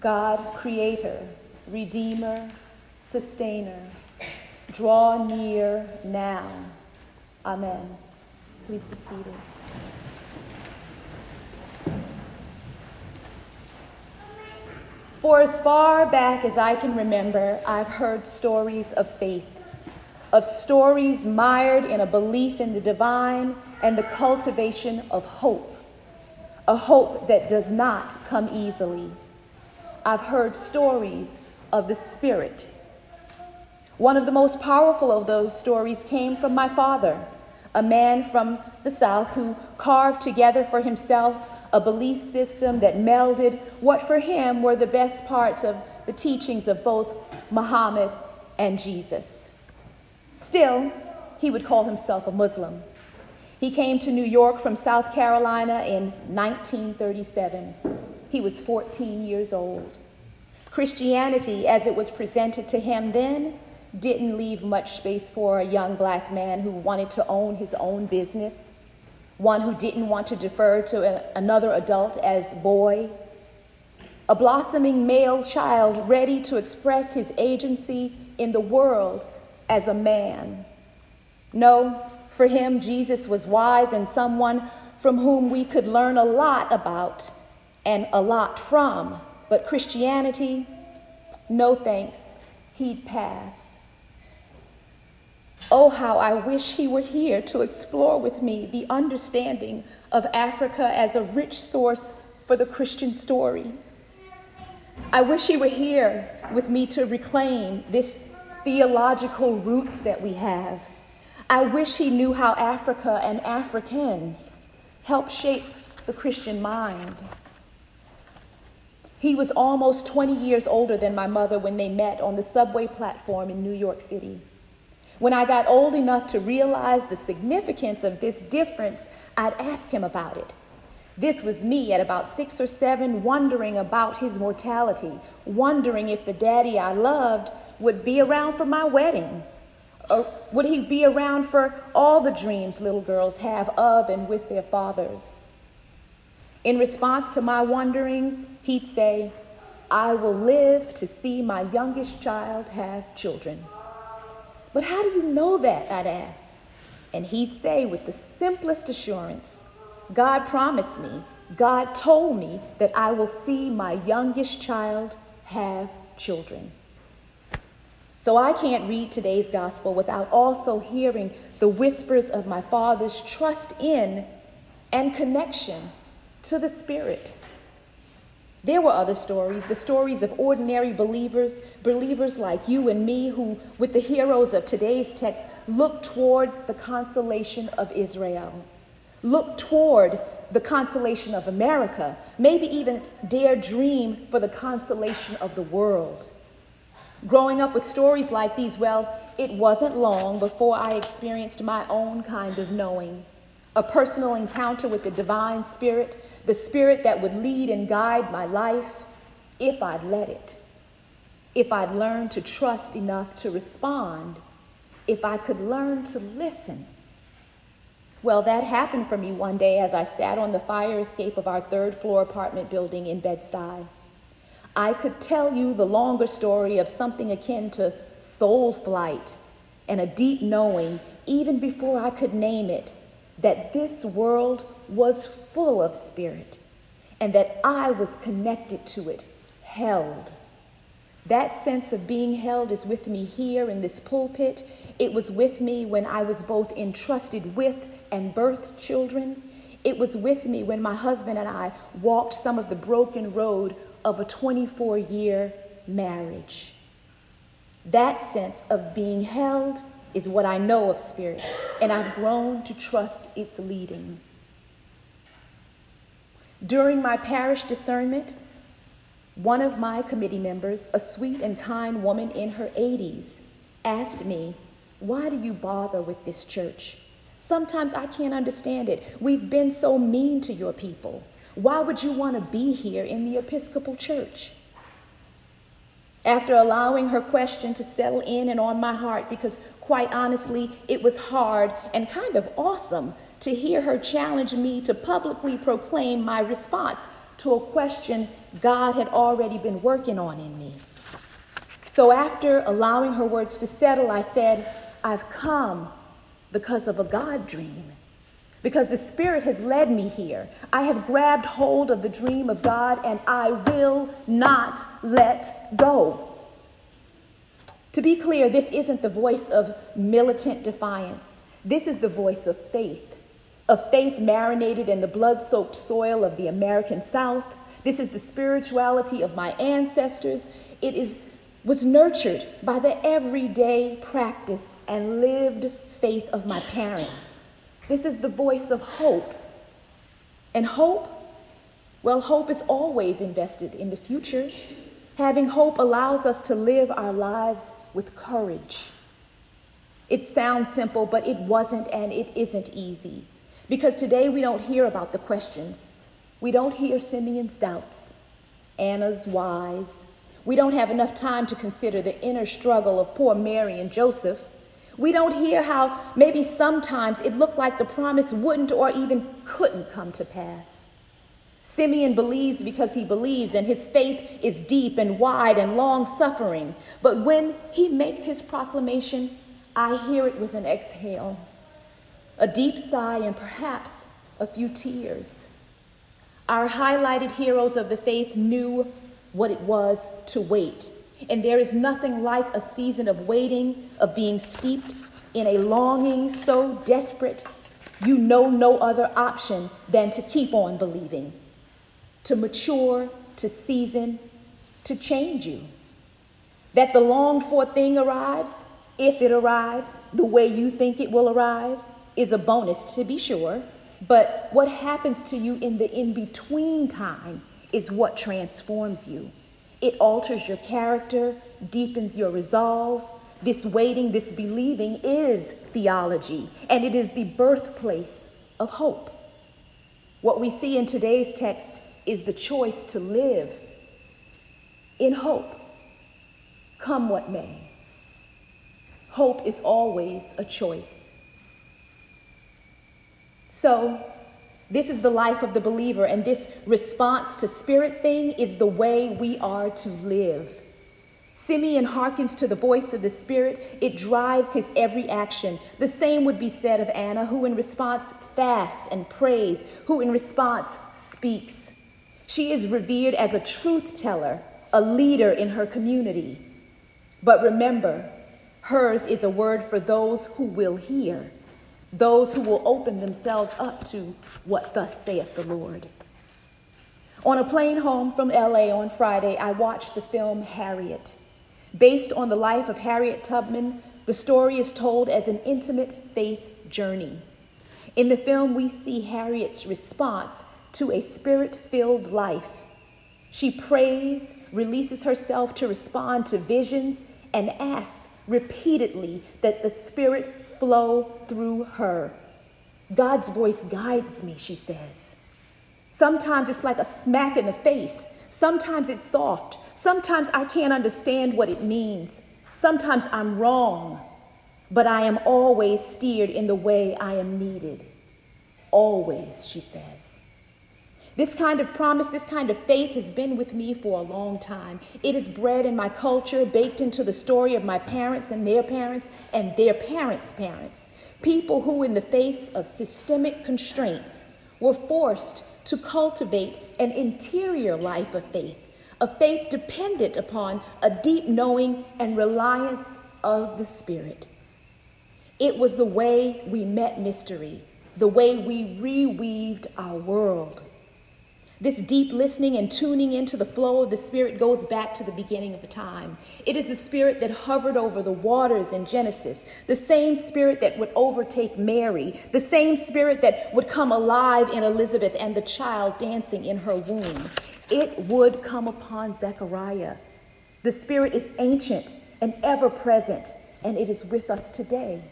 God, creator, redeemer, sustainer, draw near now. Amen. Please be seated. For as far back as I can remember, I've heard stories of faith, of stories mired in a belief in the divine and the cultivation of hope, a hope that does not come easily. I've heard stories of the Spirit. One of the most powerful of those stories came from my father, a man from the South who carved together for himself a belief system that melded what for him were the best parts of the teachings of both Muhammad and Jesus. Still, he would call himself a Muslim. He came to New York from South Carolina in 1937. He was 14 years old. Christianity, as it was presented to him then, didn't leave much space for a young black man who wanted to own his own business one who didn't want to defer to another adult as boy, a blossoming male child ready to express his agency in the world as a man. No, for him, Jesus was wise and someone from whom we could learn a lot about and a lot from. But Christianity, no thanks, he'd pass. Oh, how I wish he were here to explore with me the understanding of Africa as a rich source for the Christian story. I wish he were here with me to reclaim this theological roots that we have. I wish he knew how Africa and Africans help shape the Christian mind. He was almost 20 years older than my mother when they met on the subway platform in New York City. When I got old enough to realize the significance of this difference, I'd ask him about it. This was me at about six or seven, wondering about his mortality, wondering if the daddy I loved would be around for my wedding. Or would he be around for all the dreams little girls have of and with their fathers? In response to my wonderings, he'd say, I will live to see my youngest child have children. But how do you know that? I'd ask. And he'd say with the simplest assurance God promised me, God told me that I will see my youngest child have children. So I can't read today's gospel without also hearing the whispers of my Father's trust in and connection to the Spirit. There were other stories, the stories of ordinary believers, believers like you and me, who, with the heroes of today's text, look toward the consolation of Israel, look toward the consolation of America, maybe even dare dream for the consolation of the world. Growing up with stories like these, well, it wasn't long before I experienced my own kind of knowing a personal encounter with the divine spirit, the spirit that would lead and guide my life if I'd let it, if I'd learned to trust enough to respond, if I could learn to listen. Well, that happened for me one day as I sat on the fire escape of our third floor apartment building in Bed-Stuy. I could tell you the longer story of something akin to soul flight and a deep knowing even before I could name it that this world was full of spirit and that I was connected to it, held. That sense of being held is with me here in this pulpit. It was with me when I was both entrusted with and birthed children. It was with me when my husband and I walked some of the broken road of a 24 year marriage. That sense of being held is what I know of spirit, and I've grown to trust its leading. During my parish discernment, one of my committee members, a sweet and kind woman in her 80s, asked me, Why do you bother with this church? Sometimes I can't understand it. We've been so mean to your people. Why would you want to be here in the Episcopal Church? After allowing her question to settle in and on my heart, because quite honestly, it was hard and kind of awesome to hear her challenge me to publicly proclaim my response to a question God had already been working on in me. So after allowing her words to settle, I said, I've come because of a God dream. Because the Spirit has led me here. I have grabbed hold of the dream of God and I will not let go. To be clear, this isn't the voice of militant defiance. This is the voice of faith, of faith marinated in the blood soaked soil of the American South. This is the spirituality of my ancestors. It is, was nurtured by the everyday practice and lived faith of my parents. This is the voice of hope. And hope, well, hope is always invested in the future. Having hope allows us to live our lives with courage. It sounds simple, but it wasn't and it isn't easy. Because today we don't hear about the questions. We don't hear Simeon's doubts, Anna's whys. We don't have enough time to consider the inner struggle of poor Mary and Joseph. We don't hear how maybe sometimes it looked like the promise wouldn't or even couldn't come to pass. Simeon believes because he believes, and his faith is deep and wide and long suffering. But when he makes his proclamation, I hear it with an exhale, a deep sigh, and perhaps a few tears. Our highlighted heroes of the faith knew what it was to wait. And there is nothing like a season of waiting, of being steeped in a longing so desperate, you know no other option than to keep on believing to mature, to season, to change you. That the longed for thing arrives, if it arrives, the way you think it will arrive, is a bonus to be sure. But what happens to you in the in between time is what transforms you. It alters your character, deepens your resolve. This waiting, this believing is theology, and it is the birthplace of hope. What we see in today's text is the choice to live in hope, come what may. Hope is always a choice. So, this is the life of the believer, and this response to spirit thing is the way we are to live. Simeon hearkens to the voice of the Spirit. It drives his every action. The same would be said of Anna, who in response fasts and prays, who in response speaks. She is revered as a truth teller, a leader in her community. But remember, hers is a word for those who will hear, those who will open themselves up to what thus saith the Lord. On a plane home from LA on Friday, I watched the film Harriet. Based on the life of Harriet Tubman, the story is told as an intimate faith journey. In the film, we see Harriet's response to a spirit filled life. She prays, releases herself to respond to visions, and asks repeatedly that the Spirit flow through her. God's voice guides me, she says. Sometimes it's like a smack in the face. Sometimes it's soft. Sometimes I can't understand what it means. Sometimes I'm wrong, but I am always steered in the way I am needed. Always, she says. This kind of promise, this kind of faith has been with me for a long time. It is bred in my culture, baked into the story of my parents and their parents and their parents' parents. People who, in the face of systemic constraints, were forced to cultivate an interior life of faith, a faith dependent upon a deep knowing and reliance of the Spirit. It was the way we met mystery, the way we reweaved our world. This deep listening and tuning into the flow of the Spirit goes back to the beginning of time. It is the Spirit that hovered over the waters in Genesis, the same Spirit that would overtake Mary, the same Spirit that would come alive in Elizabeth and the child dancing in her womb. It would come upon Zechariah. The Spirit is ancient and ever present, and it is with us today.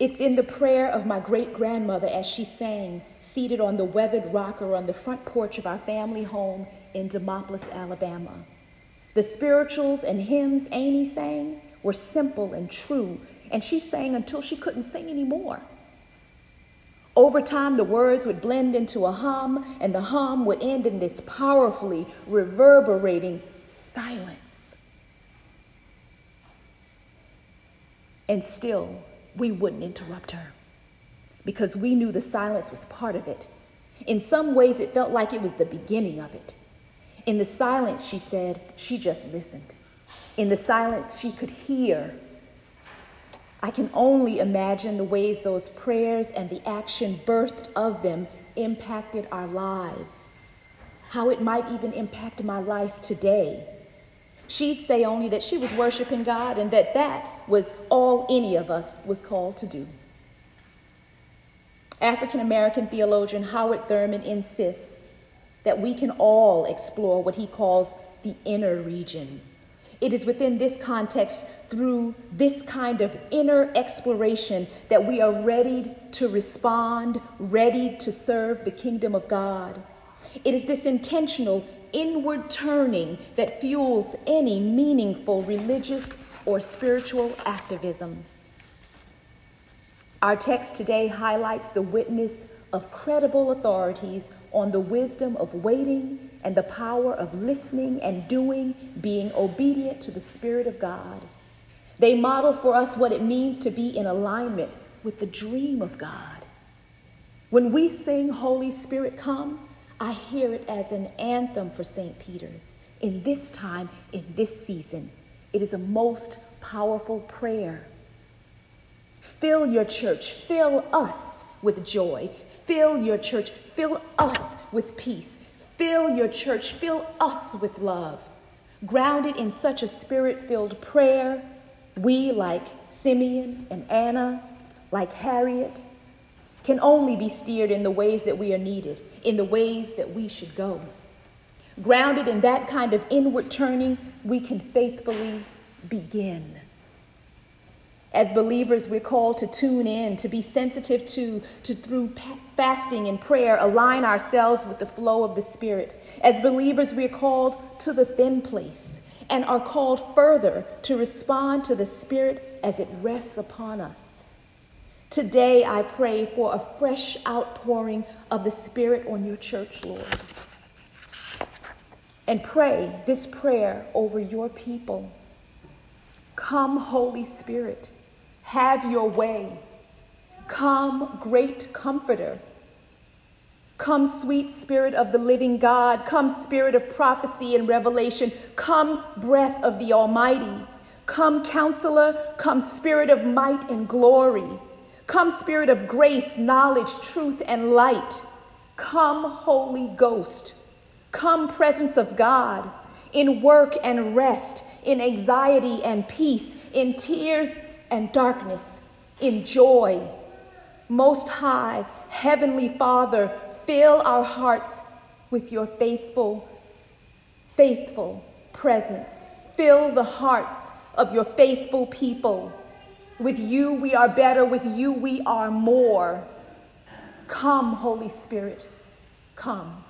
It's in the prayer of my great grandmother as she sang, seated on the weathered rocker on the front porch of our family home in Demopolis, Alabama. The spirituals and hymns Amy sang were simple and true, and she sang until she couldn't sing anymore. Over time, the words would blend into a hum, and the hum would end in this powerfully reverberating silence. And still, we wouldn't interrupt her because we knew the silence was part of it. In some ways, it felt like it was the beginning of it. In the silence, she said, she just listened. In the silence, she could hear I can only imagine the ways those prayers and the action birthed of them impacted our lives, how it might even impact my life today. She'd say only that she was worshiping God and that that was all any of us was called to do. African American theologian Howard Thurman insists that we can all explore what he calls the inner region it is within this context, through this kind of inner exploration, that we are ready to respond, ready to serve the kingdom of God. It is this intentional inward turning that fuels any meaningful religious or spiritual activism. Our text today highlights the witness of credible authorities on the wisdom of waiting and the power of listening and doing, being obedient to the Spirit of God. They model for us what it means to be in alignment with the dream of God. When we sing Holy Spirit Come, I hear it as an anthem for St. Peter's. In this time, in this season, it is a most powerful prayer. Fill your church, fill us with joy. Fill your church, fill us with peace. Fill your church, fill us with love. Grounded in such a spirit filled prayer, we, like Simeon and Anna, like Harriet, can only be steered in the ways that we are needed, in the ways that we should go. Grounded in that kind of inward turning, we can faithfully begin. As believers, we're called to tune in, to be sensitive to, to through fasting and prayer, align ourselves with the flow of the Spirit. As believers, we're called to the thin place and are called further to respond to the Spirit as it rests upon us. Today, I pray for a fresh outpouring of the Spirit on your church, Lord. And pray this prayer over your people. Come, Holy Spirit. Have your way. Come, great comforter. Come, sweet spirit of the living God. Come, spirit of prophecy and revelation. Come, breath of the Almighty. Come, counselor. Come, spirit of might and glory. Come, spirit of grace, knowledge, truth, and light. Come, Holy Ghost. Come, presence of God, in work and rest, in anxiety and peace, in tears and darkness in joy. Most High, Heavenly Father, fill our hearts with your faithful, faithful presence. Fill the hearts of your faithful people. With you we are better, with you we are more. Come, Holy Spirit, come.